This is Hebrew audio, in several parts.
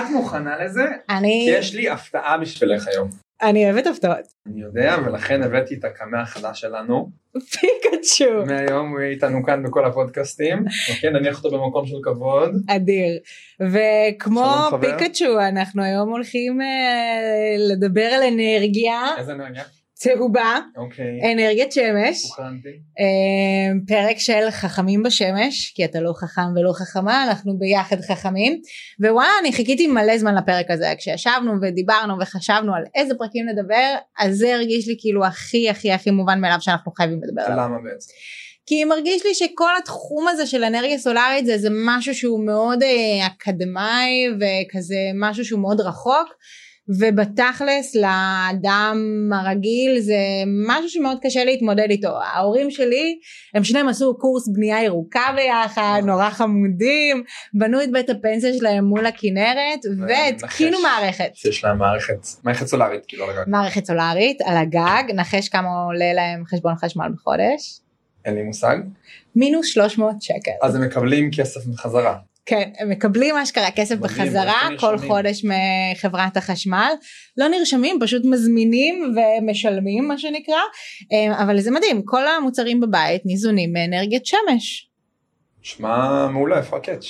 את מוכנה לזה? אני, כי יש לי הפתעה בשבילך היום. אני אוהבת הפתעות. אני יודע ולכן הבאתי את הקמע החדש שלנו. פיקאצ'ו. מהיום הוא יהיה איתנו כאן בכל הפודקאסטים. אוקיי נניח אותו במקום של כבוד. אדיר. וכמו. פיקאצ'ו אנחנו היום הולכים אה, לדבר על אנרגיה איזה אנרגיה? צהובה, אוקיי. אנרגיית שמש, הוכנתי. אה, פרק של חכמים בשמש, כי אתה לא חכם ולא חכמה, אנחנו ביחד חכמים, ווואלה אני חיכיתי מלא זמן לפרק הזה, כשישבנו ודיברנו וחשבנו על איזה פרקים לדבר, אז זה הרגיש לי כאילו הכי הכי הכי מובן מאליו שאנחנו חייבים לדבר עליו. למה בעצם? כי מרגיש לי שכל התחום הזה של אנרגיה סולארית זה איזה משהו שהוא מאוד אה, אקדמאי וכזה משהו שהוא מאוד רחוק ובתכלס לאדם הרגיל זה משהו שמאוד קשה להתמודד איתו. ההורים שלי הם שניהם עשו קורס בנייה ירוקה ביחד, נורא חמודים, בנו את בית הפנסיה שלהם מול הכנרת והתקינו. מערכת. שיש להם מערכת מערכת סולארית כאילו על הגג. מערכת סולארית על הגג, נחש כמה עולה להם חשבון חשמל בחודש? אין לי מושג. מינוס 300 שקל. אז הם מקבלים כסף בחזרה. כן, הם מקבלים אשכרה כסף מדהים, בחזרה איפה כל? חודש מחברת החשמל. לא נרשמים, פשוט מזמינים ומשלמים מה שנקרא, אה, אבל זה מדהים, כל המוצרים בבית ניזונים מאנרגיית שמש. שמע מעולה איפה הקאץ'?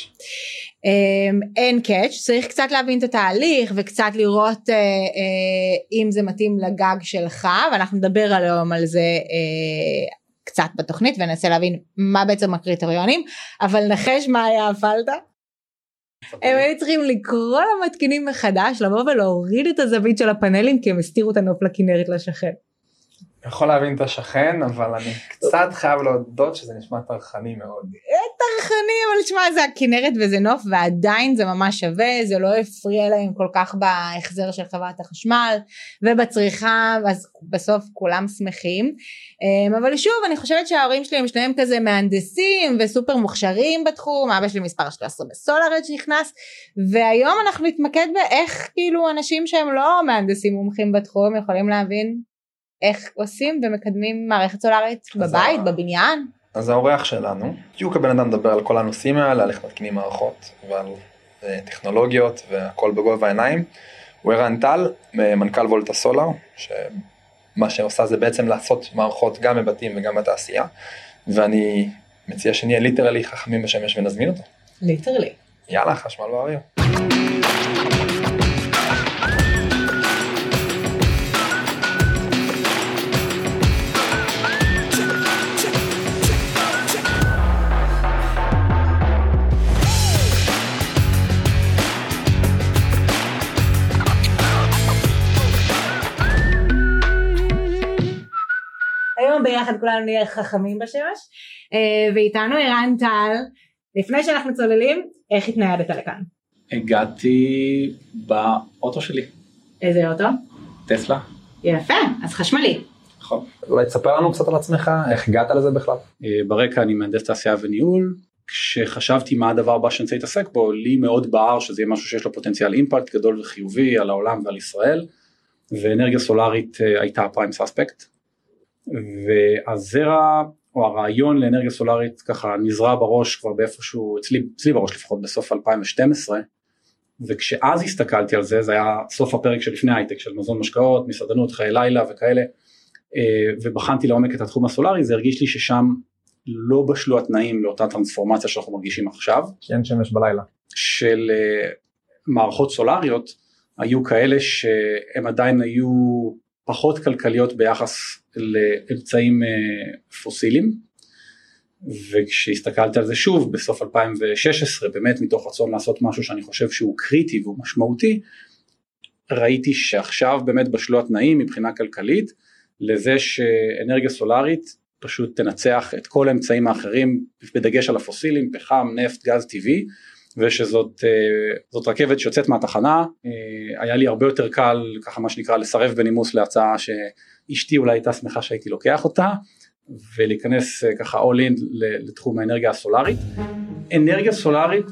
אה, אין קאץ', צריך קצת להבין את התהליך וקצת לראות אה, אה, אם זה מתאים לגג שלך, ואנחנו נדבר היום על זה אה, קצת בתוכנית וננסה להבין מה בעצם הקריטריונים, אבל נחש מה היה הפלטה? הם היו צריכים לקרוא למתקינים מחדש, לבוא ולהוריד את הזווית של הפאנלים כי הם הסתירו את הנוף לכנרת לשכן. יכול להבין את השכן אבל אני קצת חייב להודות שזה נשמע טרחני מאוד. טרחני אבל תשמע זה הכנרת וזה נוף ועדיין זה ממש שווה זה לא הפריע להם כל כך בהחזר של חברת החשמל ובצריכה אז בסוף כולם שמחים. אמ, אבל שוב אני חושבת שההורים שלי הם שניהם כזה מהנדסים וסופר מוכשרים בתחום אבא שלי מספר 13 בסולארד שנכנס והיום אנחנו נתמקד באיך כאילו אנשים שהם לא מהנדסים מומחים בתחום יכולים להבין איך עושים ומקדמים מערכת סולארית בבית ה- בבניין אז האורח שלנו, בדיוק הבן אדם מדבר על כל הנושאים האלה, על איך מתקינים מערכות ועל אה, טכנולוגיות והכל בגובה העיניים. הוא ערן טל, אה, מנכ"ל Volta Solar, שמה שעושה זה בעצם לעשות מערכות גם בבתים וגם בתעשייה, ואני מציע שנהיה literally חכמים בשמש ונזמין אותו. literally. יאללה, חשמל באוויר. היום ביחד כולנו נהיה חכמים בשמש אה, ואיתנו ערן טל לפני שאנחנו צוללים איך התניידת לכאן? הגעתי באוטו שלי, איזה אוטו? טסלה. יפה אז חשמלי נכון. אולי תספר לנו קצת על עצמך, איך הגעת לזה בכלל? אה, ברקע אני מהנדס תעשייה וניהול. כשחשבתי מה הדבר הבא שאני רוצה להתעסק בו, לי מאוד בער שזה יהיה משהו שיש לו פוטנציאל אימפקט גדול וחיובי על העולם ועל ישראל, ואנרגיה סולארית אה, הייתה הפריים סאספקט. והזרע או הרעיון לאנרגיה סולארית ככה נזרע בראש כבר באיפשהו, אצלי, אצלי בראש לפחות בסוף 2012, וכשאז הסתכלתי על זה, זה היה סוף הפרק שלפני הייטק של מזון משקאות, מסעדנות, חיי לילה וכאלה, אה, ובחנתי לעומק את התחום הסולארי, זה הרגיש לי ששם לא בשלו התנאים לאותה טרנספורמציה שאנחנו מרגישים עכשיו, כי אין שמש בלילה. של אה, מערכות סולריות היו כאלה שהם עדיין היו פחות כלכליות ביחס לאמצעים אה, פוסיליים. וכשהסתכלתי על זה שוב בסוף 2016 באמת מתוך רצון לעשות משהו שאני חושב שהוא קריטי והוא משמעותי ראיתי שעכשיו באמת בשלו התנאים מבחינה כלכלית לזה שאנרגיה סולארית פשוט תנצח את כל האמצעים האחרים בדגש על הפוסילים פחם נפט גז טבעי ושזאת אה, רכבת שיוצאת מהתחנה אה, היה לי הרבה יותר קל ככה מה שנקרא לסרב בנימוס להצעה שאשתי אולי הייתה שמחה שהייתי לוקח אותה ולהיכנס אה, ככה all in לתחום האנרגיה הסולארית. אנרגיה סולארית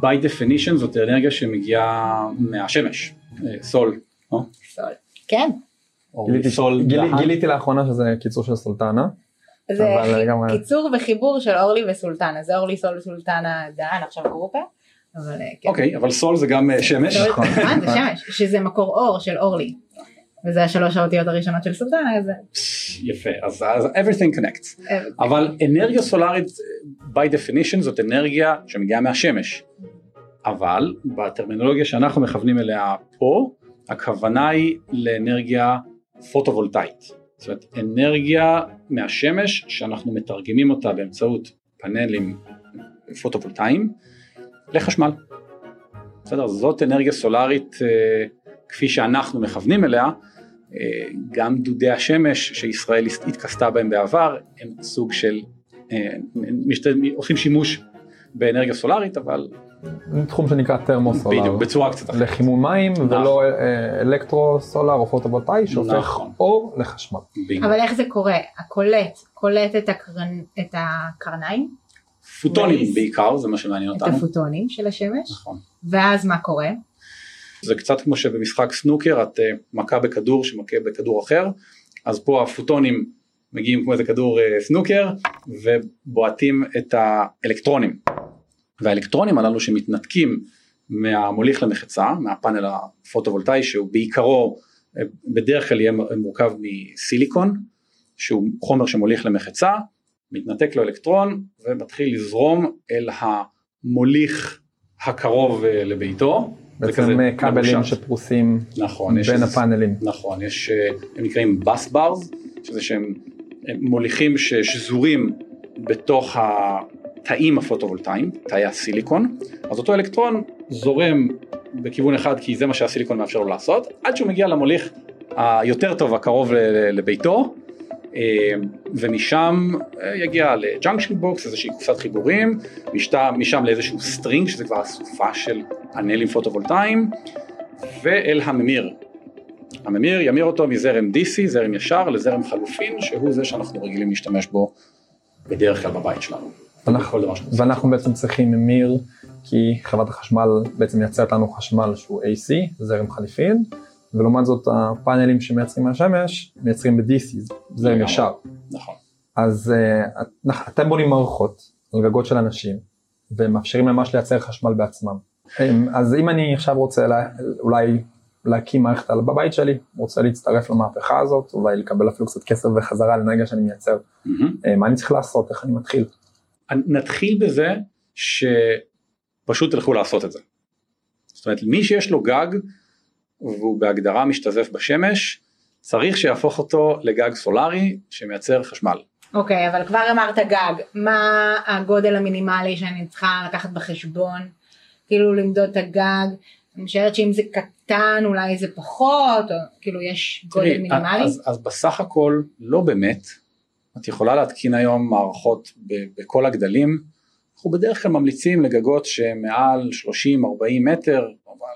by definition זאת אנרגיה שמגיעה מהשמש, סול, לא? סול. כן. או גיליתי- סול גילי- דהן. גיליתי לאחרונה שזה קיצור של סולטנה. זה לגמרי. קיצור וחיבור של אורלי וסולטנה זה אורלי סול סולטנה דהן עכשיו גרופה אבל אה, כן. אוקיי, אבל סול זה גם אה, שמש. נכון. אה, זה שמש, שזה מקור אור של אורלי. וזה השלוש האותיות הראשונות של סולטנה, אז יפה, אז אז everything connects. אבל אנרגיה סולארית by definition זאת אנרגיה שמגיעה מהשמש. אבל בטרמינולוגיה שאנחנו מכוונים אליה פה, הכוונה היא לאנרגיה פוטו-וולטאית. זאת אומרת, אנרגיה מהשמש שאנחנו מתרגמים אותה באמצעות פאנלים פוטו-וולטאיים לחשמל. בסדר, זאת אנרגיה סולארית אה, כפי שאנחנו מכוונים אליה. אה, גם דודי השמש שישראל התכסתה בהם בעבר הם סוג של, אה. עושים שימוש באנרגיה סולארית אבל תחום שנקרא תרמוסולר. בדיוק בצורה קצת אחרת. לחימום מים נכון. ולא אה, אלקטרו-סולר או פוטו-וולטאי שהופך נכון. אור לחשמל. בדיוק. אבל איך זה קורה? הקולט קולט את הקרנ- את הקרניים, פוטונים rays. בעיקר זה מה שמעניין את אותנו. הפוטונים של השמש, נכון. ואז מה קורה? זה קצת כמו שבמשחק סנוקר את אה, מכה בכדור שמכה בכדור אחר אז פה הפוטונים מגיעים כמו איזה כדור אה, סנוקר ובועטים את האלקטרונים והאלקטרונים הללו שמתנתקים מהמוליך למחצה מהפאנל הפוטו-וולטאי שהוא בעיקרו אה, בדרך כלל יהיה מורכב מסיליקון שהוא חומר שמוליך למחצה מתנתק לו אלקטרון ומתחיל לזרום אל המוליך הקרוב אה, לביתו בעצם אה, כבלים מרושת. שפרוסים נכון, בין הפאנלים. נכון, יש, הם נקראים bus bars, שזה שהם הם מוליכים ששזורים בתוך התאים הפוטו-וולטאיים, תאי הסיליקון, אז אותו אלקטרון זורם בכיוון אחד כי זה מה שהסיליקון מאפשר לו לעשות, עד שהוא מגיע למוליך היותר טוב הקרוב לביתו, אה, ומשם אה, יגיע ל junction box, איזושהי קופסת חיבורים, משם, משם לאיזשהו string, שזה כבר אסופה של פאנלים פוטו-וולטאיים, ואל הממיר. הממיר ימיר אותו מזרם DC, זרם ישר, לזרם חלופין, שהוא זה שאנחנו רגילים להשתמש בו בדרך כלל בבית שלנו. אנחנו- בכל דבר שאנחנו עושים. ואנחנו בעצם צריכים ממיר כי חברת החשמל בעצם מייצרת לנו חשמל שהוא AC, זרם חליפין, ולעומת זאת הפאנלים שמייצרים מהשמש מייצרים ב-DC, זרם. ישר. נכון. אז uh, את- אתם בונים מערכות על גגות של אנשים ומאפשרים ממש לייצר חשמל בעצמם. אז אם אני עכשיו רוצה לה, אולי להקים מערכת על בבית שלי, רוצה להצטרף למהפכה הזאת, אולי לקבל אפילו קצת כסף וחזרה לאנרגיה שאני מייצר. אה, מה אני צריך לעשות, איך אני מתחיל? נתחיל בזה שפשוט תלכו לעשות את זה. זאת אומרת, מי שיש לו גג והוא בהגדרה משתזף בשמש, צריך שיהפוך אותו לגג סולארי שמייצר חשמל. אוקיי, אבל כבר אמרת גג, מה הגודל המינימלי שאני צריכה לקחת בחשבון? כאילו למדוד את הגג, אני משערת שאם זה קטן אולי זה פחות, או כאילו יש גודל תראי, מינימלי? אז, אז בסך הכל לא באמת, את יכולה להתקין היום מערכות בכל הגדלים, אנחנו בדרך כלל ממליצים לגגות שמעל 30-40 מטר, אבל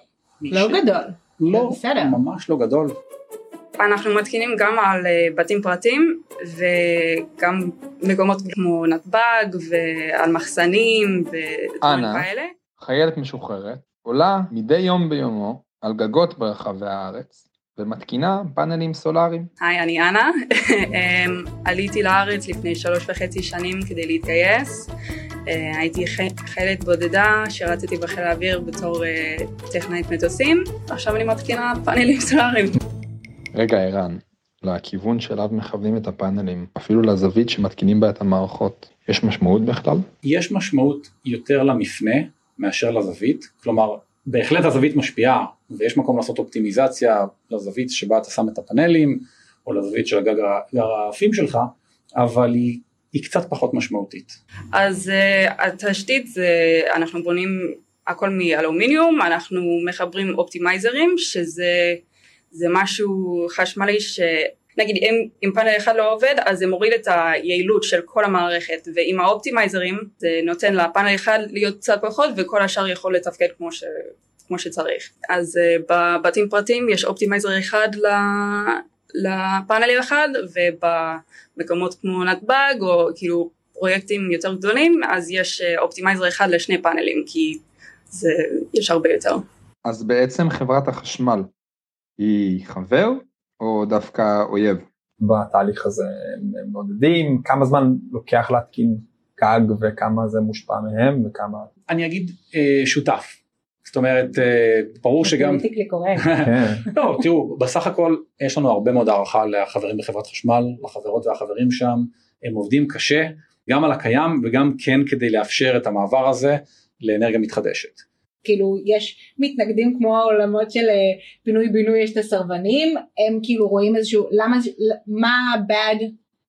לא ש- גדול. לא, בסדר. ממש לא גדול. אנחנו מתקינים גם על אה, בתים פרטיים וגם מקומות כמו נתב"ג ועל מחסנים ודברים. כאלה. חיילת משוחררת, עולה מדי יום ביומו על גגות ברחבי הארץ ומתקינה פאנלים סולאריים. היי, אני אנה. אמ, עליתי לארץ לפני שלוש וחצי שנים כדי להתגייס. אה, הייתי חי- חיילת בודדה שרציתי בחיל האוויר בתור אה, טכנאית מטוסים. עכשיו אני מתקינה פאנלים סולאריים. רגע, ערן, לכיוון שאליו מכוונים את הפאנלים, אפילו לזווית שמתקינים בה את המערכות, יש משמעות בכלל? יש משמעות יותר למפנה מאשר לזווית, כלומר בהחלט הזווית משפיעה ויש מקום לעשות אופטימיזציה לזווית שבה אתה שם את הפאנלים או לזווית של הגג הרעפים שלך, אבל היא, היא קצת פחות משמעותית. אז uh, התשתית זה, אנחנו בונים הכל מאלומיניום, אנחנו מחברים אופטימייזרים, שזה זה משהו חשמלי שנגיד אם, אם פאנל אחד לא עובד אז זה מוריד את היעילות של כל המערכת ועם האופטימייזרים זה נותן לפאנל אחד להיות קצת פחות וכל השאר יכול לתפקד כמו, ש, כמו שצריך. אז אה, בבתים פרטיים יש optimizer אחד ל, לפאנל אחד ובמקומות כמו נתב"ג או כאילו פרויקטים יותר גדולים אז יש אה, optimizer אחד לשני פאנלים כי זה יש הרבה יותר. אז בעצם חברת החשמל היא חבר או דווקא אויב? בתהליך הזה הם מעודדים, כמה זמן לוקח להתקין גג וכמה זה מושפע מהם וכמה אני אגיד אה, שותף. זאת אומרת, אה, ברור שגם... פוליטיקלי קורקט. כן. לא, תראו, בסך הכל יש לנו הרבה מאוד הערכה לחברים בחברת חשמל, לחברות והחברים שם, הם עובדים קשה, גם על הקיים וגם כן כדי לאפשר את המעבר הזה לאנרגיה מתחדשת. כאילו יש מתנגדים כמו העולמות של אה, פינוי בינוי יש את הסרבנים הם כאילו רואים איזשהו למה מה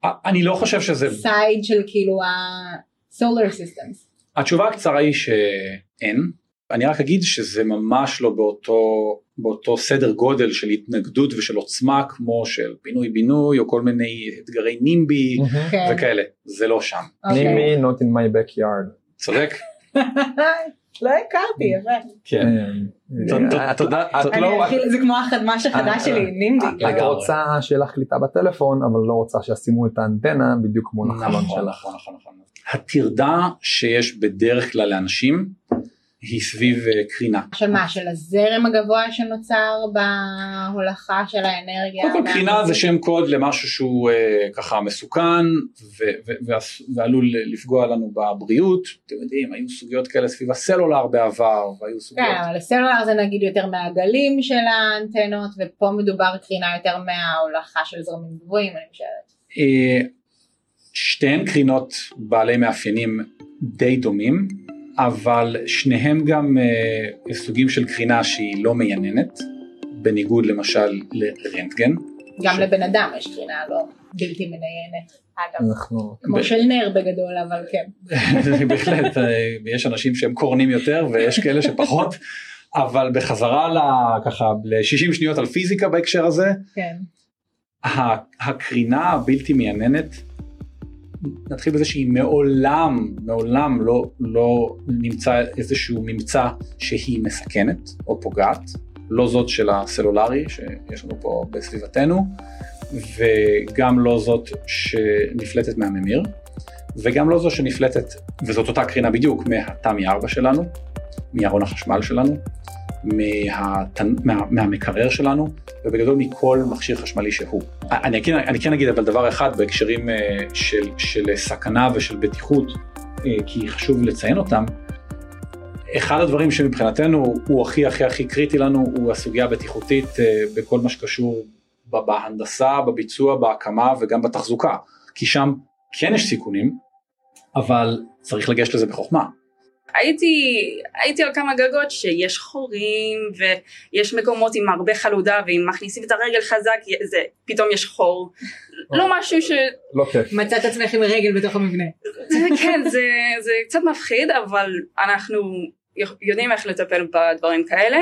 א- אני לא חושב שזה, side של כאילו ה-solar systems. התשובה הקצרה היא שאין, אני רק אגיד שזה ממש לא באותו, באותו סדר גודל של התנגדות ושל עוצמה כמו של פינוי בינוי או כל מיני אתגרי נימבי כן. וכאלה, זה לא שם. אוקיי. נימי not in my backyard. צודק? לא הכרתי יפה. כן. אה, את- תודה, את אני לא- אתחיל- זה כמו החדמ"ש החדש שלי נימבי. את. רוצה שיהיה לך קליטה בטלפון אבל לא רוצה שישימו את האנטנה בדיוק מול החלון נכון, שלך. נכון, נכון, נכון. הטרדה שיש בדרך כלל לאנשים היא סביב אה, קרינה. של מה של הזרם הגבוה שנוצר בהולכה של האנרגיה. קודם כל קרינה זה שם קוד למשהו שהוא אה, ככה מסוכן ו- ו- ועש- ועלול לפגוע לנו בבריאות. אתם יודעים, היו סוגיות כאלה סביב הסלולר בעבר והיו סוגיות. כן, אבל הסלולר זה נגיד יותר מהגלים של האנטנות ופה מדובר קרינה יותר מההולכה של זרמים גבוהים אני חושבת. אה, שתיהן קרינות בעלי מאפיינים די דומים, אבל שניהם גם אה, סוגים של קרינה שהיא לא מייננת, בניגוד למשל לרנטגן. גם ש- לבן אדם יש קרינה לא בלתי מניינת. אגב, אנחנו כמו ב- של נר בגדול אבל כן. בהחלט, אה, יש אנשים שהם קורנים יותר ויש כאלה שפחות, אבל בחזרה ל- ככה ל-60 שניות על פיזיקה בהקשר הזה, כן. ה- הקרינה הבלתי מייננת, נתחיל בזה שהיא מעולם, מעולם לא, לא נמצא איזשהו ממצא שהיא מסכנת או פוגעת, לא זאת של הסלולרי שיש לנו פה בסביבתנו, וגם לא זאת שנפלטת מהממיר, וגם לא זו שנפלטת, וזאת אותה קרינה בדיוק, מהתמי 4 שלנו, מארון החשמל שלנו, מהתנ... מה... מהמקרר שלנו, ובגדול מכל מכשיר חשמלי שהוא. אני כן, אני כן אגיד אבל דבר אחד בהקשרים אה, של, של סכנה ושל בטיחות, אה, כי חשוב לציין אותם, אחד הדברים שמבחינתנו הוא הכי הכי הכי קריטי לנו הוא הסוגיה הבטיחותית אה, בכל מה שקשור בהנדסה, בביצוע, בהקמה וגם בתחזוקה, כי שם כן יש סיכונים, אבל צריך לגשת לזה בחוכמה. הייתי, הייתי על כמה גגות שיש חורים ויש מקומות עם הרבה חלודה ואם מכניסים את הרגל חזק זה פתאום יש חור. לא משהו ש... לא כיף. מצאת עצמך עם רגל בתוך המבנה. כן זה, זה קצת מפחיד אבל אנחנו יודעים איך לטפל בדברים כאלה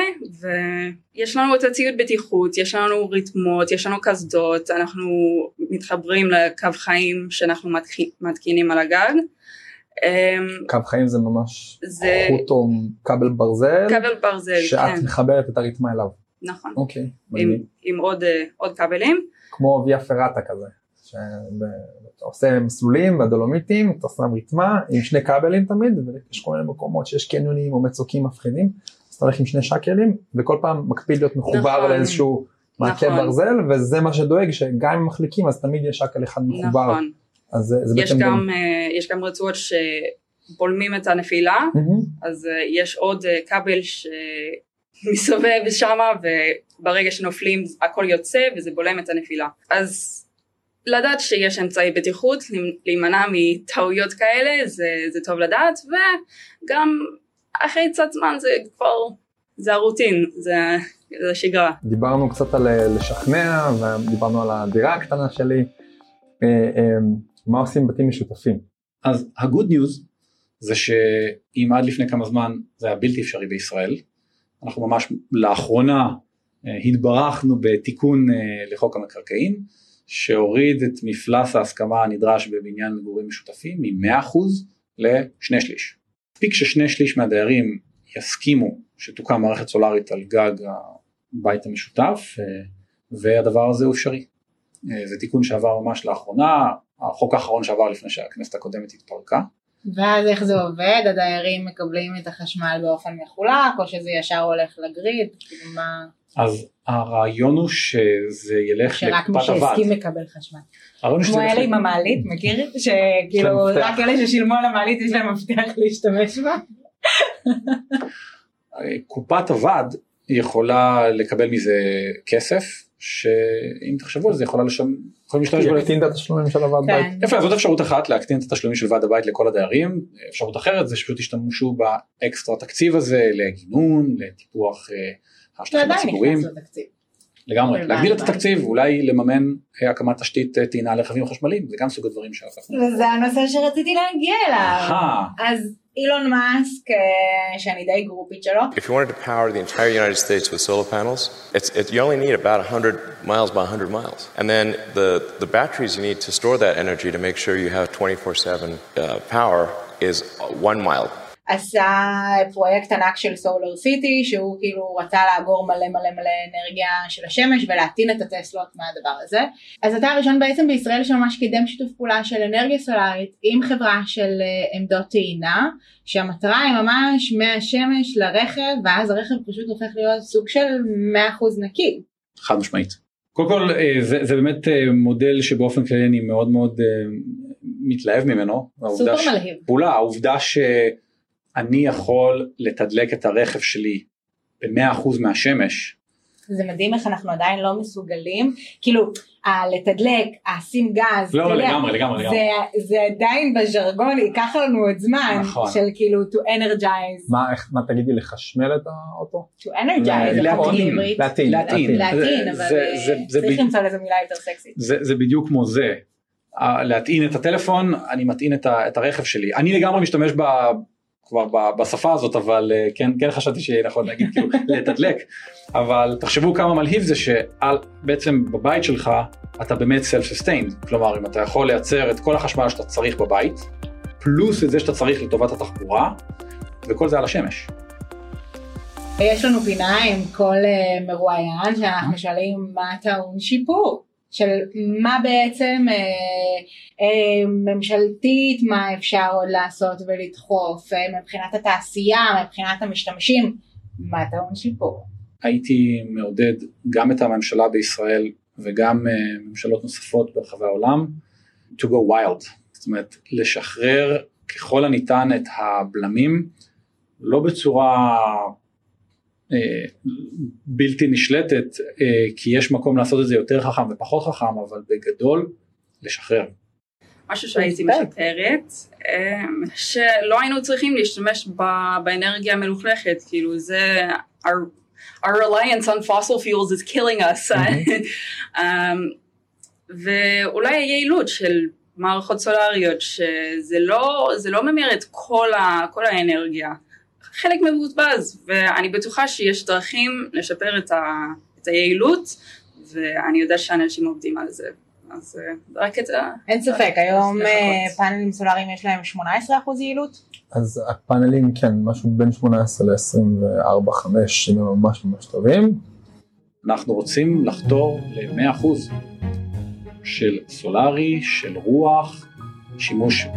ויש לנו את הציוד בטיחות, יש לנו ריתמות, יש לנו קסדות, אנחנו מתחברים לקו חיים שאנחנו מתקינים על הגג. אמ, קו חיים זה ממש זה חוט או כבל ברזל כבל ברזל, שאת כן, מחברת את הרתמה אליו. נכון, אוקיי. עם. עם עוד, אה, עוד כבלים, כמו ויה פרטה כזה. שאתה עושה מסלולים בדולומיטים, אתה שם רתמה עם שני כבלים תמיד, ויש כל מיני מקומות שיש קניונים או מצוקים מפחידים, אז אתה הולך עם שני שקלים, וכל פעם מקפיד להיות מחובר נכון. לאיזשהו מעקה נכון. ברזל, וזה מה שדואג שגם אם מחליקים אז תמיד יש שקל אחד מחובר, נכון, אז זה, זה יש בעצם גם, אה, יש גם רצועות שבולמים את הנפילה, מהמם. אז אה, יש עוד אה, כבל שמסתובב שמה וברגע שנופלים הכל יוצא וזה בולם את הנפילה. אז לדעת שיש אמצעי בטיחות, להימנע מטעויות כאלה זה, זה טוב לדעת וגם אחרי קצת זמן זה כבר, זה הרוטין, זה, זה השגרה. דיברנו קצת על לשכנע, ודיברנו על הדירה הקטנה שלי, אה, מה עושים בתים משותפים? אז הגוד ניוז זה שאם עד לפני כמה זמן זה היה בלתי אפשרי בישראל, אנחנו ממש לאחרונה אה, התברכנו בתיקון אה, לחוק המקרקעין, שהוריד את מפלס ההסכמה הנדרש בבניין מגורים משותפים מ-100% לשני שליש. מספיק ששני שליש מהדיירים יסכימו שתוקם מערכת סולארית על גג הבית המשותף, אה, והדבר הזה הוא אפשרי. זה תיקון שעבר ממש לאחרונה, החוק האחרון שעבר לפני שהכנסת הקודמת התפרקה. ואז איך זה עובד? הדיירים מקבלים את החשמל באופן מחולק או שזה ישר הולך לגריד? כאילו מה... אז הרעיון הוא שזה ילך שרק מי לקופת הוועד. שהסכים מקבל חשמל. הרעיון הוא שזה כמו אלה עם המעלית, מכיר? שכאילו. רק אלה ששילמו על המעלית יש להם מפתח להשתמש בה? קופת הוועד יכולה לקבל מזה כסף, שאם תחשבו על זה יכולה לשם, יכולים להשתמש בו. יקטין את התשלומים של הוועד כן. בית. יפה, זאת אפשרות אחת להקטין את התשלומים של ועד הבית לכל הדיירים, אפשרות אחרת זה שפשוט ישתמשו באקסטרה תקציב הזה לגינון, לטיפוח אה, זה השטחים עדיין הציבוריים, נכנס לתקציב. לגמרי, להגדיל את. התקציב, אולי לממן אה, הקמת תשתית אה, טעינה לרכבים חשמליים, זה גם סוג הדברים שאנחנו... וזה הנושא שרציתי להגיע אליו. אז אילון מאסק, אה, שאני די גרופית שלו, If you wanted to power the entire United States with solar panels, it's, it, you only need about 100 miles by 100 miles. And then the, the batteries you need to store that energy to make sure you have 24 7 uh, power is one mile. עשה פרויקט ענק של סולר סיטי, שהוא כאילו רצה לאגור מלא מלא מלא אנרגיה של השמש ולהטעין את הטסלות מהדבר הזה. אז אתה הראשון בעצם בישראל שממש קידם שיתוף פעולה של אנרגיה סולארית עם חברה של אה, עמדות טעינה, שהמטרה היא ממש מהשמש לרכב, ואז הרכב פשוט הופך להיות סוג של 100% נקי. חד משמעית. קודם כל אה, זה, זה באמת אה, מודל שבאופן כללי אני מאוד מאוד מתלהב ממנו. סופר מלהיב. פעולה, העובדה שאני יכול לתדלק את הרכב שלי ב-100% מהשמש, זה מדהים איך אנחנו עדיין לא מסוגלים, כאילו, לתדלק, השים גז, לא, יודע, לגמרי, לגמרי, לגמרי. זה, זה עדיין בז'רגון, ייקח לנו עוד זמן, נכון. של כאילו to energize, מה, איך, מה תגידי, לחשמל את האוטו? to energize, להטעין. להטעין. להטעין. להטעין, זה- אבל זה- אה, זה- זה צריך בדיוק- למצוא לזה מילה יותר סקסית. זה, זה בדיוק כמו זה. להטעין את הטלפון, אני מטעין את, ה, את הרכב שלי. אני לגמרי משתמש ב, כבר בשפה הזאת, אבל אה, כן, כן חשבתי שיהיה נכון להגיד כאילו לתדלק. אבל תחשבו כמה מלהיב זה שבעצם בבית שלך אתה באמת self-sustained. כלומר, אם אתה יכול לייצר את כל החשמל שאתה צריך בבית, פלוס את זה שאתה צריך לטובת התחבורה, וכל זה על השמש. יש לנו פינה עם כל אה, מרואיין שאנחנו שואלים מה טעון שיפור. של מה בעצם אה, אה, ממשלתית, מה אפשר עוד לעשות ולדחוף, אה, מבחינת התעשייה, מבחינת המשתמשים, מה טעון שיפור. הייתי מעודד גם את הממשלה בישראל וגם uh, ממשלות נוספות ברחבי העולם to go wild, זאת אומרת לשחרר ככל הניתן את הבלמים, לא בצורה בלתי נשלטת, uh, כי יש מקום לעשות את זה יותר חכם ופחות חכם, אבל בגדול לשחרר. משהו שהייתי אוקיי. משפרת, אה, שלא היינו צריכים להשתמש באנרגיה המלוכלכת, כאילו זה, our, our reliance on fossil fuels is killing us, um, ואולי היעילות של מערכות סולריות, שזה לא, זה לא ממיר את כל, ה, כל האנרגיה, חלק מבוזבז, ואני בטוחה שיש דרכים לשפר את, ה, את היעילות, ואני יודעת שאנשים עובדים על זה. אז אה, רק את ה... אין ספק, היום. אה, פאנלים סולאריים יש להם 18% יעילות. אז הפאנלים כן, משהו בין 18 ל-24, 5, אם הם ממש ממש טובים. אנחנו רוצים לחתור ל-100% של סולארי, של רוח, שימוש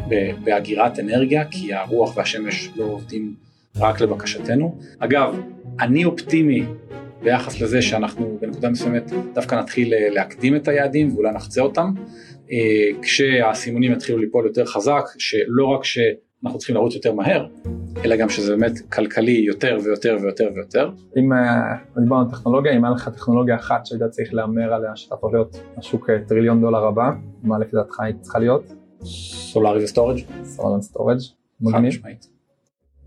באגירת אנרגיה, כי הרוח והשמש לא עובדים רק לבקשתנו. אגב, אני אופטימי ביחס לזה שאנחנו בנקודה מסוימת דווקא נתחיל אה, להקדים את היעדים ואולי נחצה אותם, אה, כשהסימונים יתחילו ליפול יותר חזק, שלא רק שאנחנו צריכים לרוץ יותר מהר, אלא גם שזה באמת כלכלי יותר ויותר ויותר ויותר. אם אה, דיברנו על טכנולוגיה, אם היה לך טכנולוגיה אחת שהיית צריך להמר עליה, שאתה יכול להיות השוק טריליון דולר הבא, מה לפי דעתך היא צריכה להיות? סולארי ו storage solar storage, חד מגניב.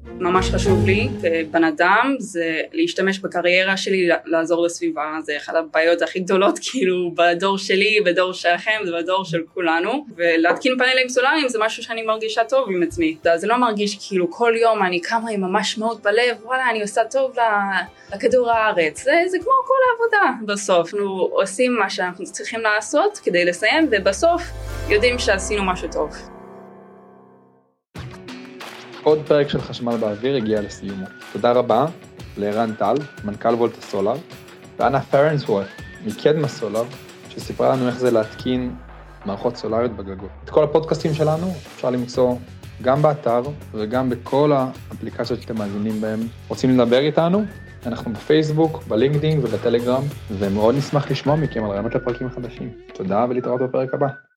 ממש חשוב לי כבן אדם זה להשתמש בקריירה שלי לעזור לסביבה. זה אחת הבעיות הכי גדולות כאילו בדור שלי בדור שלכם זה בדור של כולנו. ולהתקין פאנלים סולאריים זה משהו שאני מרגישה טוב עם עצמי. זה לא מרגיש כאילו כל יום אני קמה עם ממש מאוד בלב וואלה אני עושה טוב לכדור הארץ. זה, זה כמו כל העבודה בסוף. אנחנו עושים מה שאנחנו צריכים לעשות כדי לסיים ובסוף יודעים שעשינו משהו טוב. עוד פרק של חשמל באוויר הגיע לסיומו. תודה רבה לערן טל, מנכ"ל וולטה סולאר, ואנה פרנסוורט מקדמה סולאר, שסיפרה לנו איך זה להתקין מערכות סולאריות בגגות. את כל הפודקאסטים שלנו אפשר למצוא גם באתר וגם בכל האפליקציות שאתם מאזינים בהם. רוצים לדבר איתנו? אנחנו בפייסבוק, בלינקדאין ובטלגרם, ומאוד נשמח לשמוע מכם על רעיונות לפרקים חדשים. תודה ולהתראות בפרק הבא.